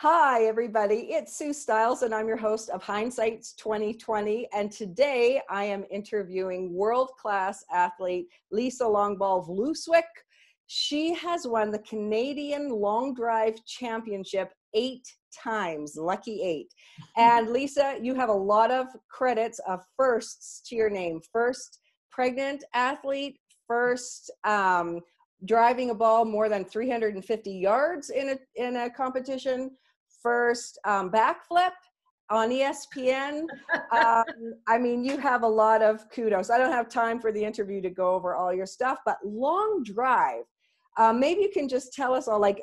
Hi, everybody. It's Sue Stiles, and I'm your host of Hindsight's 2020. And today I am interviewing world class athlete Lisa Longball Vlooswyk. She has won the Canadian Long Drive Championship eight times, lucky eight. And Lisa, you have a lot of credits of firsts to your name first pregnant athlete, first um, driving a ball more than 350 yards in a, in a competition first um, backflip on ESPN. Um, I mean, you have a lot of kudos. I don't have time for the interview to go over all your stuff, but long drive. Um, maybe you can just tell us all, like,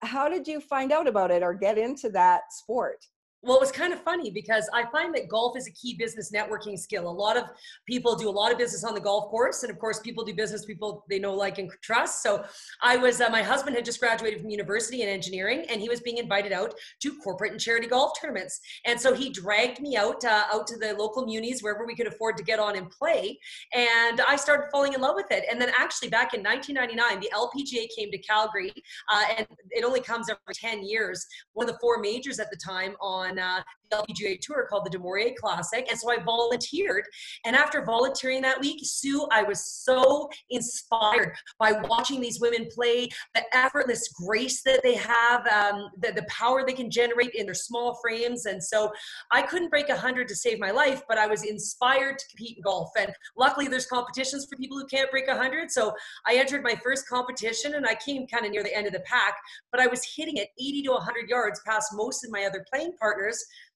how did you find out about it or get into that sport? Well, it was kind of funny because I find that golf is a key business networking skill. A lot of people do a lot of business on the golf course, and of course, people do business people they know, like, and trust. So, I was uh, my husband had just graduated from university in engineering, and he was being invited out to corporate and charity golf tournaments. And so he dragged me out uh, out to the local munis wherever we could afford to get on and play. And I started falling in love with it. And then actually, back in 1999, the LPGA came to Calgary, uh, and it only comes every 10 years. One of the four majors at the time on on uh, the LPGA tour called the Du Classic. And so I volunteered. And after volunteering that week, Sue, I was so inspired by watching these women play, the effortless grace that they have, um, the, the power they can generate in their small frames. And so I couldn't break 100 to save my life, but I was inspired to compete in golf. And luckily, there's competitions for people who can't break 100. So I entered my first competition and I came kind of near the end of the pack, but I was hitting it 80 to 100 yards past most of my other playing partners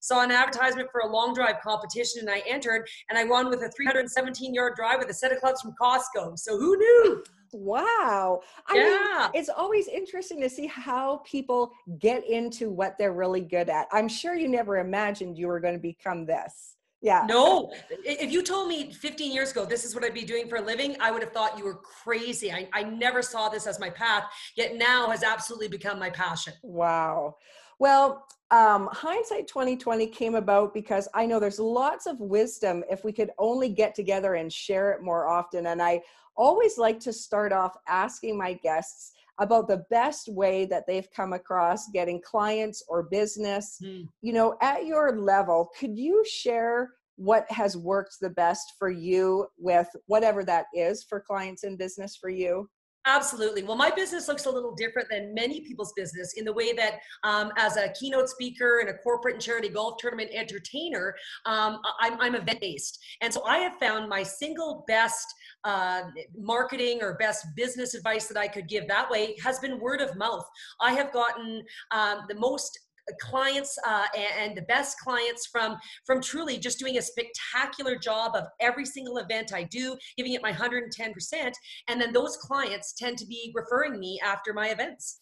saw an advertisement for a long drive competition and I entered and I won with a 317 yard drive with a set of clubs from Costco. So who knew? Wow. I yeah. Mean, it's always interesting to see how people get into what they're really good at. I'm sure you never imagined you were going to become this. Yeah. No. If you told me 15 years ago this is what I'd be doing for a living, I would have thought you were crazy. I, I never saw this as my path, yet now has absolutely become my passion. Wow. Well, um, hindsight 2020 came about because I know there's lots of wisdom if we could only get together and share it more often. And I always like to start off asking my guests about the best way that they've come across getting clients or business. Mm. You know, at your level, could you share what has worked the best for you with whatever that is for clients and business for you? Absolutely. Well, my business looks a little different than many people's business in the way that, um, as a keynote speaker and a corporate and charity golf tournament entertainer, um, I'm, I'm event based. And so I have found my single best uh, marketing or best business advice that I could give that way has been word of mouth. I have gotten um, the most clients uh, and the best clients from from truly just doing a spectacular job of every single event I do, giving it my 110%. And then those clients tend to be referring me after my events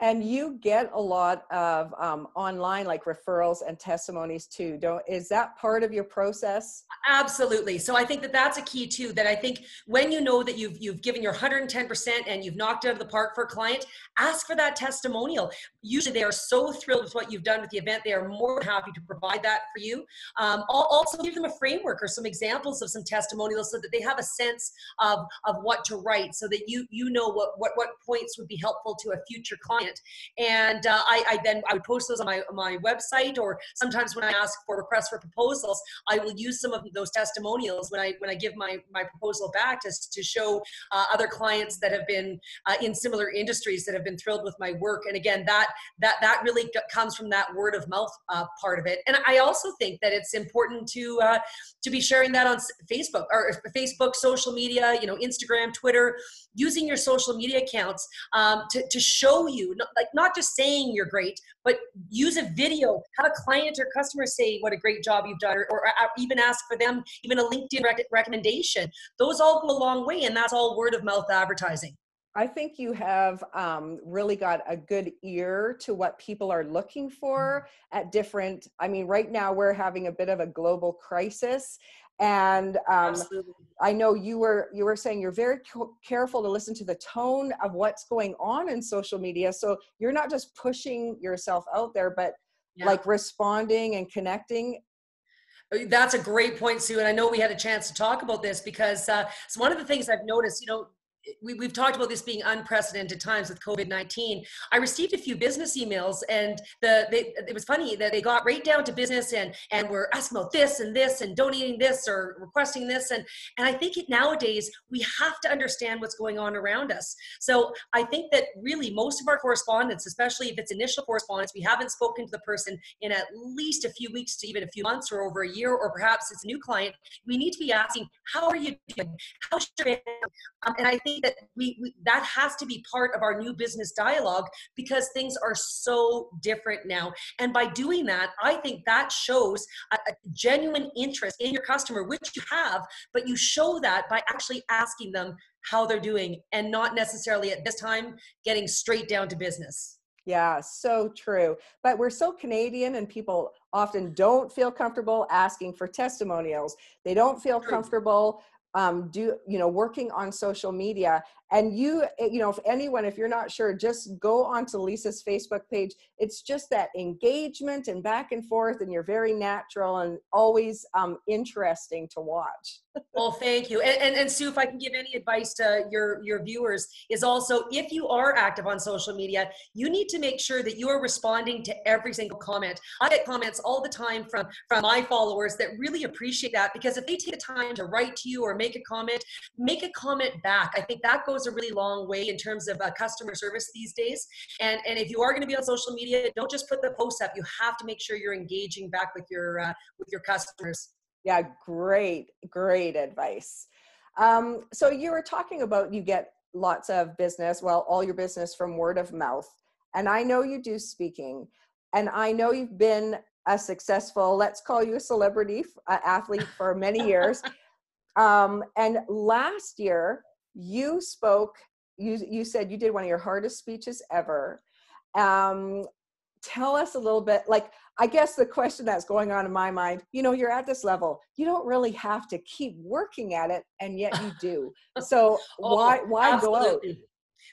and you get a lot of um, online like referrals and testimonies too don't is that part of your process? Absolutely. So i think that that's a key too that i think when you know that you've you've given your 110% and you've knocked it out of the park for a client ask for that testimonial. Usually they are so thrilled with what you've done with the event they are more than happy to provide that for you. Um, also give them a framework or some examples of some testimonials so that they have a sense of of what to write so that you you know what what what points would be helpful to a future client client. And uh, I, I, then I would post those on my, my website, or sometimes when I ask for requests for proposals, I will use some of those testimonials when I when I give my my proposal back to to show uh, other clients that have been uh, in similar industries that have been thrilled with my work. And again, that that that really comes from that word of mouth uh, part of it. And I also think that it's important to uh, to be sharing that on Facebook or Facebook, social media, you know, Instagram, Twitter, using your social media accounts um, to, to show you, like not just saying you're great, but use a video, have a client or customer say what a great job you've done, or, or even ask for them, even a LinkedIn rec- recommendation. Those all go a long way, and that's all word of mouth advertising. I think you have um, really got a good ear to what people are looking for mm-hmm. at different. I mean, right now we're having a bit of a global crisis, and um, I know you were you were saying you're very careful to listen to the tone of what's going on in social media. So you're not just pushing yourself out there, but yeah. like responding and connecting uh, that's a great point, Sue. And I know we had a chance to talk about this because uh, it's one of the things I've noticed. You know, we, have talked about this being unprecedented times with covid-19 i received a few business emails and the they, it was funny that they got right down to business and and were asking about this and this and donating this or requesting this. And and i think it nowadays we have to understand what's going on around us. So i think that really most of our correspondence especially if it's initial correspondence we haven't spoken to the person in at least a few weeks to even a few months or over a year or perhaps it's a new client we need to be asking how are you doing? How's your um, and i think that we, we that has to be part of our new business dialogue because things are so different now and by doing that i think that shows a, a genuine interest in your customer which you have but you show that by actually asking them how they're doing and not necessarily at this time getting straight down to business yeah, so true. But we're so Canadian, and people often don't feel comfortable asking for testimonials. They don't feel comfortable um, do you know working on social media and you eh, you know if anyone if you're not sure just go onto lisa's facebook page. It's just that engagement and back and forth and you're very natural and always um, interesting to watch. Well thank you. And, and, and sue if i can give any advice to your your viewers is also if you are active on social media you need to make sure that you are responding to every single comment. I get comments all the time from from my followers that really appreciate that because if they take the time to write to you or make a comment make a comment back. I think that goes a really long way in terms of uh, customer service these days and and if you are going to be on social media don't just put the posts up you have to make sure you're engaging back with your uh, with your customers yeah, great, great advice. Um, so you were talking about you get lots of business, well, all your business from word of mouth. And I know you do speaking, and I know you've been a successful, let's call you a celebrity uh, athlete for many years. Um, and last year, you spoke, you, you said you did one of your hardest speeches ever. Um, tell us a little bit, like, I guess the question that's going on in my mind, you know, you're at this level, you don't really have to keep working at it, and yet you do. So oh, why why absolutely. go out?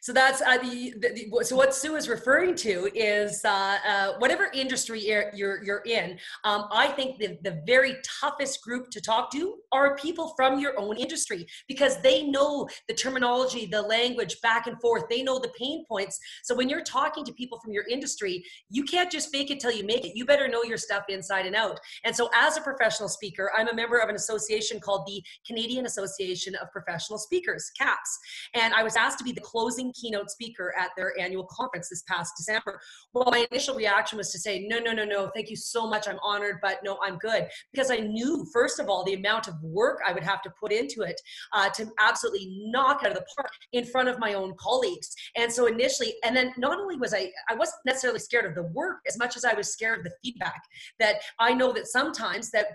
So that's uh, the, the, so what Sue is referring to is uh, uh, whatever industry you're you're, in. Um, I think the the very toughest group to talk to are people from your own industry because they know the terminology, the language back and forth. They know the pain points. So when you're talking to people from your industry, you can't just fake it till you make it. You better know your stuff inside and out. And so as a professional speaker, I'm a member of an association called the Canadian Association of Professional Speakers, CAPS, and I was asked to be the keynote speaker at their annual conference this past December. Well, my initial reaction was to say, no, no, no, no, thank you so much. I'm honored, but no, I'm good. Because I knew, first of all, the amount of work I would have to put into it uh, to absolutely knock out of the park in front of my own colleagues. And so initially, and then not only was I, I wasn't necessarily scared of the work as much as I was scared of the feedback that I know that sometimes that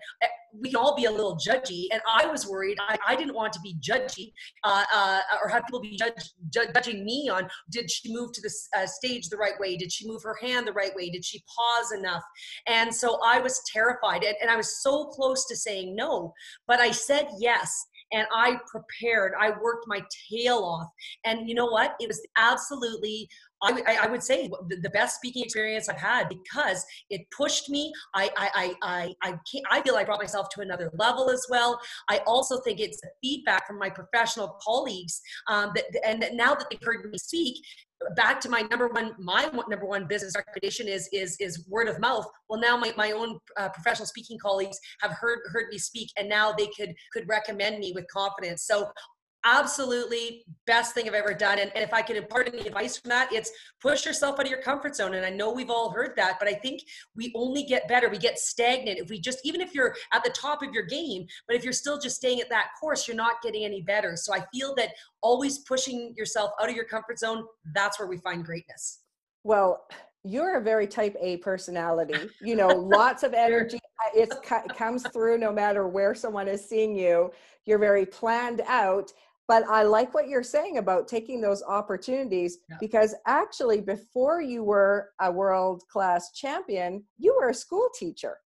we can all be a little judgy. And I was worried, I, I didn't want to be judgy uh, uh, or have people be judge, judging me on did she move to the uh, stage the right way? Did she move her hand the right way? Did she pause enough? And so I was terrified and, and I was so close to saying no, but I said yes and I prepared. I worked my tail off. And you know what? It was absolutely I, I, would say the best speaking experience I've had because it pushed me. I, I, I, I, I feel I brought myself to another level as well. I also think it's feedback from my professional colleagues um, that, and that now that they've heard me speak, back to my number one my number one business recommendation is is is word of mouth well now my, my own uh, professional speaking colleagues have heard heard me speak and now they could could recommend me with confidence so absolutely best thing I've ever done. And, and, if I can impart any advice from that, it's push yourself out of your comfort zone. And I know we've all heard that, but I think we only get better. We get stagnant if we just, even if you're at the top of your game, but if you're still just staying at that course, you're not getting any better. So I feel that always pushing yourself out of your comfort zone, that's where we find greatness. Well, you're a very type A personality. You know, lots of energy. it comes through no matter where someone is seeing you. You're very planned out but i like what you're saying about taking those opportunities yeah. because actually before you were a world class champion you were a school teacher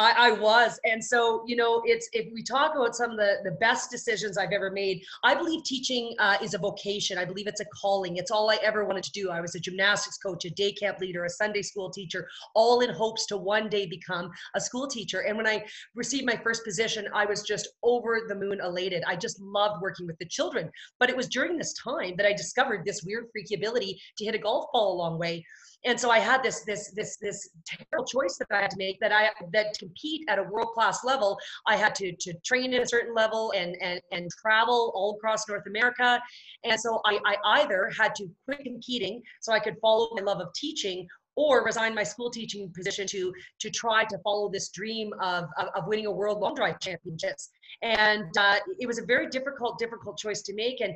I, I, was. And so, you know, it's if we talk about some of the, the best decisions I've ever made, I believe teaching uh, is a vocation. I believe it's a calling. It's all I ever wanted to do. I was a gymnastics coach, a day camp leader, a Sunday school teacher, all in hopes to one day become a school teacher. And when I received my first position, I was just over the moon elated. I just loved working with the children. But it was during this time that I discovered this weird freaky ability to hit a golf ball a long way and so i had this this this this terrible choice that i had to make that i that compete at a world class level i had to to train at a certain level and and and travel all across north america. And so i i either had to quit competing so i could follow my love of teaching or resign my school teaching position to to try to follow this dream of, of, of winning a world long drive championships. And uh, it was a very difficult difficult choice to make. And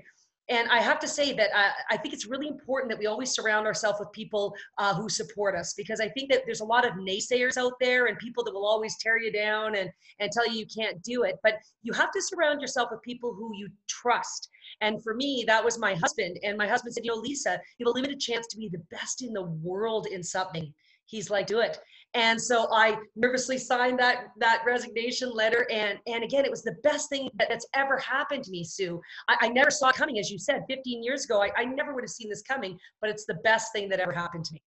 and I have to say that I, I, think it's really important that we always surround ourselves with people uh, who support us because I think that there's a lot of naysayers out there and people that will always tear you down and, and tell you you can't do it. But you have to surround yourself with people who you trust. And for me, that was my husband. And my husband said, You know, Lisa, you have a limited chance to be the best in the world in something. He's like, Do it. And so I nervously signed that that resignation letter. And and again, it was the best thing that, that's ever happened to me, Sue. I, I, never saw it coming, as you said, 15 years ago. I, I never would have seen this coming, but it's the best thing that ever happened to me.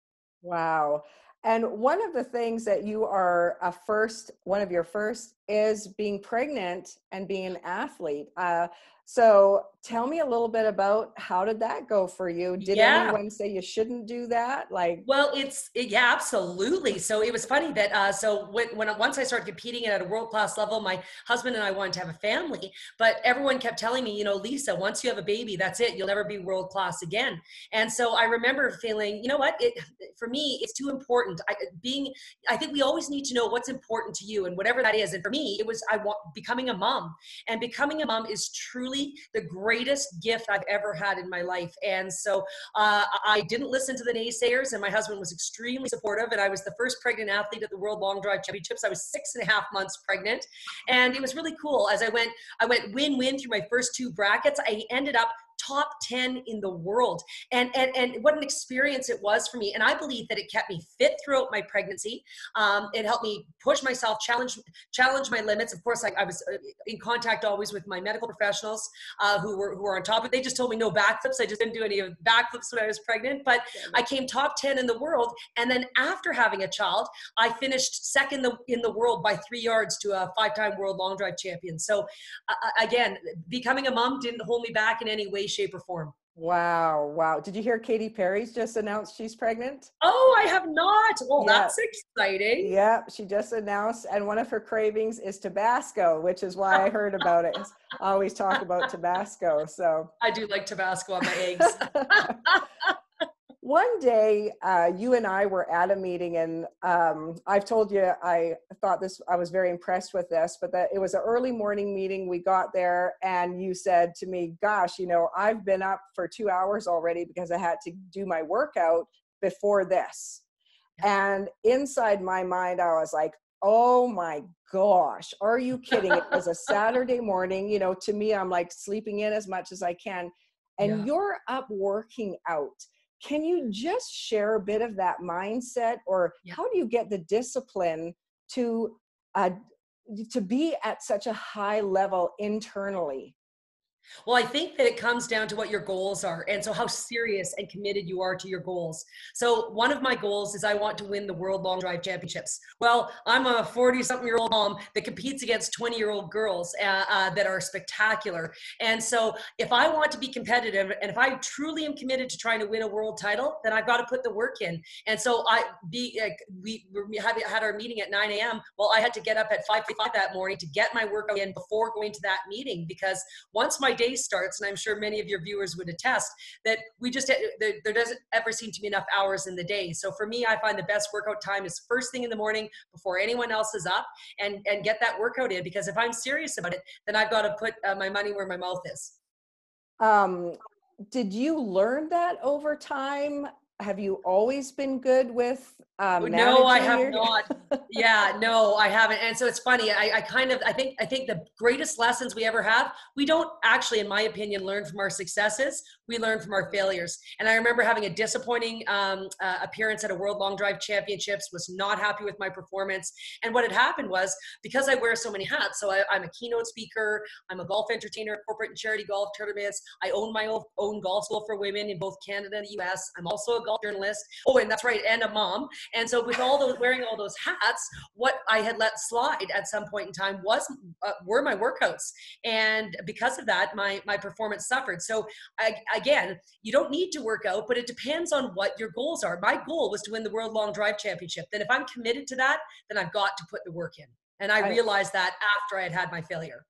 Wow. And one of the things that you are a first, one of your first is being pregnant and being an athlete. Uh, so tell me a little bit about how did that go for you? Did yeah. anyone say you shouldn't do that? Like, well, it's it, yeah, absolutely. So it was funny that uh, so when, when once I started competing at a world class level, my husband and I wanted to have a family, but everyone kept telling me, you know, Lisa, once you have a baby, that's it. You'll never be world class again. And so I remember feeling, you know what? It for me, it's too important. I, being, I think we always need to know what's important to you and whatever that is. And for me, it was I want becoming a mom, and becoming a mom is truly the greatest gift I've ever had in my life. And so uh, I didn't listen to the naysayers, and my husband was extremely supportive. And I was the first pregnant athlete at the World Long Drive Championships. I was six and a half months pregnant, and it was really cool. As I went, I went win-win through my first two brackets. I ended up top 10 in the world. And, and, and what an experience it was for me. And I believe that it kept me fit throughout my pregnancy. Um, it helped me push myself, challenge, challenge my limits. Of course, I, I was uh, in contact always with my medical professionals uh, who were, who were on top of it. They just told me no backflips. I just didn't do any of backflips when I was pregnant, but I came top 10 in the world. And then after having a child, I finished second the, in the world by three yards to a five-time world long drive champion. So uh, again, becoming a mom didn't hold me back in any way, shape, or form. Wow, wow. Did you hear Katy Perry's just announced she's pregnant? Oh, I have not. Well, yeah. that's exciting. Yeah, she just announced, and one of her cravings is Tabasco, which is why I heard about it. I always talk about Tabasco. So I do like Tabasco on my eggs. one day uh, you and i were at a meeting and um, i've told you i thought this i was very impressed with this but that it was an early morning meeting. We got there and you said to me gosh you know i've been up for two hours already because i had to do my workout before this. And inside my mind i was like oh my gosh are you kidding? It was a saturday morning you know to me i'm like sleeping in as much as i can. And yeah. you're up working out can you just share a bit of that mindset or yeah. how do you get the discipline to uh, to be at such a high level internally well, I think that it comes down to what your goals are and so how serious and committed you are to your goals. So, one of my goals is I want to win the World Long Drive Championships. Well, I'm a 40 something year old mom that competes against 20 year old girls uh, uh, that are spectacular. And so, if I want to be competitive and if I truly am committed to trying to win a world title, then I've got to put the work in. And so, I be uh, we, we had, our meeting at 9 a.m. Well, I had to get up at 5:55 that morning to get my workout in before going to that meeting because once my day starts, and I'm sure many of your viewers would attest that we just there, there doesn't ever seem to be enough hours in the day. So for me, I find the best workout time is first thing in the morning before anyone else is up, and and get that workout in because if I'm serious about it, then I've got to put uh, my money where my mouth is. Um, did you learn that over time? Have you always been good with um, no i have not. yeah no i haven't. And so it's funny I, I kind of i think i think the greatest lessons we ever have we don't actually in my opinion learn from our successes we learn from our failures. And i remember having a disappointing um, uh, appearance at a world long drive championships was not happy with my performance. And what had happened was because i wear so many hats so I, am a keynote speaker i'm a golf entertainer corporate and charity golf tournaments i own my own, own golf school for women in both canada and the us i'm also a golf journalist. Oh and that's right and a mom. And so with all those wearing all those hats, what I had let slide at some point in time was uh, were my workouts, and because of that, my my performance suffered. So I, again, you don't need to work out, but it depends on what your goals are. My goal was to win the World Long Drive Championship. Then if I'm committed to that, then I've got to put the work in. And I, I realized that after I had had my failure.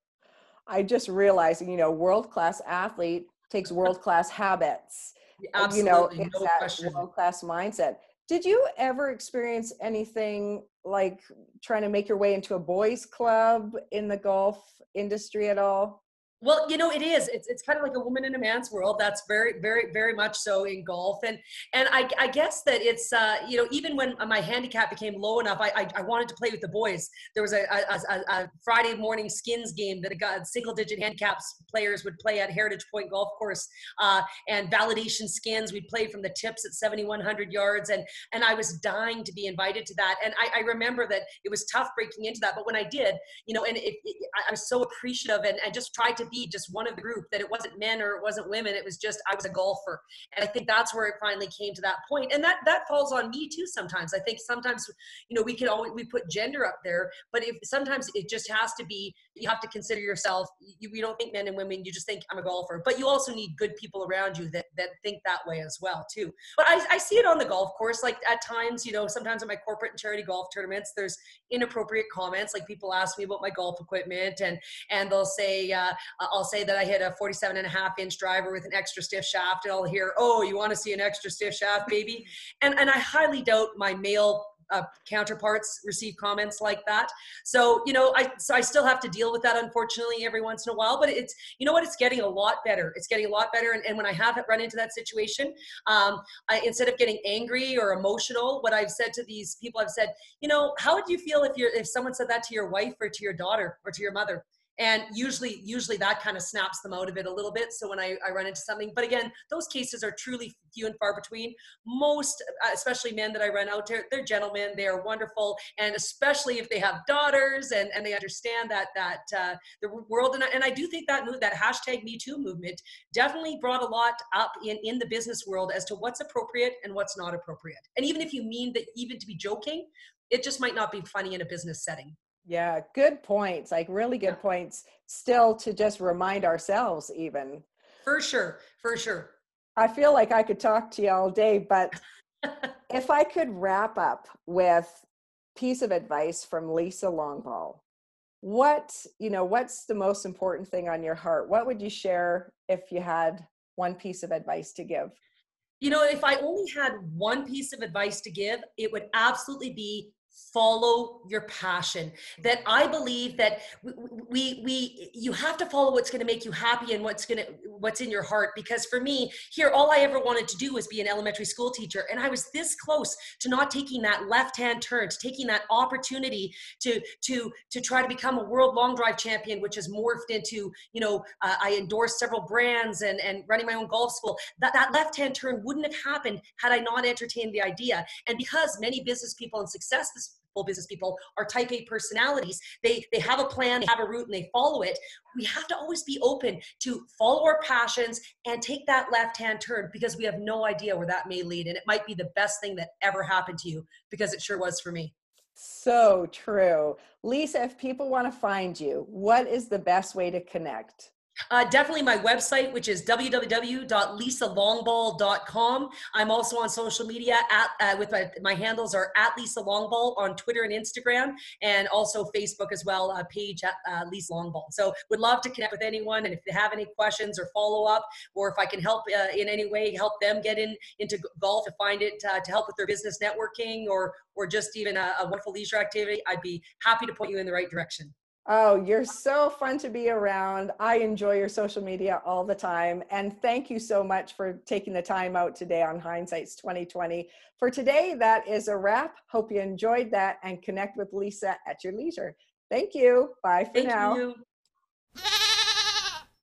I just realized, you know, world class athlete takes world class habits. Absolutely, you know, it's no that world class mindset. Did you ever experience anything like trying to make your way into a boys club in the golf industry at all? Well, you know, it is. It's, it's kind of like a woman in a man's world. That's very, very, very much so in golf. And and I, I guess that it's, uh, you know, even when my handicap became low enough, I, I, I wanted to play with the boys. There was a, a, a, Friday morning skins game that got single digit handicaps players would play at Heritage Pointe Golf Course uh, and validation skins. We'd play from the tips at 7,100 yards. And, and I was dying to be invited to that. And I, I remember that it was tough breaking into that. But when I did, you know, and it, it, I was so appreciative and, and just tried to be just one of the group that it wasn't men or it wasn't women it was just i was a golfer. And i think that's where it finally came to that point. And that that falls on me too sometimes. I think sometimes you know we can always we put gender up there but if sometimes it just has to be you have to consider yourself. You, you don't think men and women you just think i'm a golfer. But you also need good people around you that that think that way as well too. But i, I see it on the golf course. Like at times you know sometimes in my corporate and charity golf tournaments there's inappropriate comments. Like people ask me about my golf equipment and and they'll say uh, I'll say that I hit a 47 and a half inch driver with an extra stiff shaft and I'll hear, oh, you want to see an extra stiff shaft, baby? And, and I highly doubt my male uh, counterparts receive comments like that. So you know, I so I still have to deal with that unfortunately every once in a while. But it's you know what, it's getting a lot better. It's getting a lot better. And, and when I have run into that situation, um, I, instead of getting angry or emotional, what I've said to these people, I've said, you know, how would you feel if you're if someone said that to your wife or to your daughter or to your mother? And usually usually that kind of snaps them out of it a little bit so when I, I run into something but again those cases are truly few and far between. Most uh, especially men that i run out to they're gentlemen they are wonderful and especially if they have daughters and, and they understand that that uh, the world and I, and I do think that move that hashtag me too movement definitely brought a lot up in in the business world as to what's appropriate and what's not appropriate. And even if you mean that even to be joking it just might not be funny in a business setting yeah, good points. Like really good points. Still to just remind ourselves, even. For sure. For sure. I feel like I could talk to you all day, but if I could wrap up with piece of advice from Lisa Longball, what, you know, what's the most important thing on your heart? What would you share if you had one piece of advice to give? You know, if I only had one piece of advice to give, it would absolutely be follow your passion. That i believe that we we you have to follow what's going to make you happy and what's going to what's in your heart. Because for me here all i ever wanted to do was be an elementary school teacher. And i was this close to not taking that left hand turn to taking that opportunity to to to try to become a world long drive champion which has morphed into you know uh, i endorsed several brands and and running my own golf school. That that left hand turn wouldn't have happened had i not entertained the idea. And because many business people and success business people are type A personalities. They they have a plan, they have a route, and they follow it. We have to always be open to follow our passions and take that left hand turn because we have no idea where that may lead. And it might be the best thing that ever happened to you because it sure was for me. So true. Lisa, if people want to find you, what is the best way to connect? Uh, definitely my website, which is www.lisalongball.com. I'm also on social media at uh, with my, my handles are at Lisa Longball on Twitter and Instagram, and also Facebook as well, uh, page at uh, Lisa Longball. So would love to connect with anyone, and if they have any questions or follow up, or if I can help uh, in any way, help them get in into golf to find it uh, to help with their business networking or or just even a, a wonderful leisure activity, I'd be happy to point you in the right direction. Oh, you're so fun to be around. I enjoy your social media all the time. And thank you so much for taking the time out today on Hindsight's 2020. For today, that is a wrap. Hope you enjoyed that and connect with Lisa at your leisure. Thank you. Bye for Thank now. You.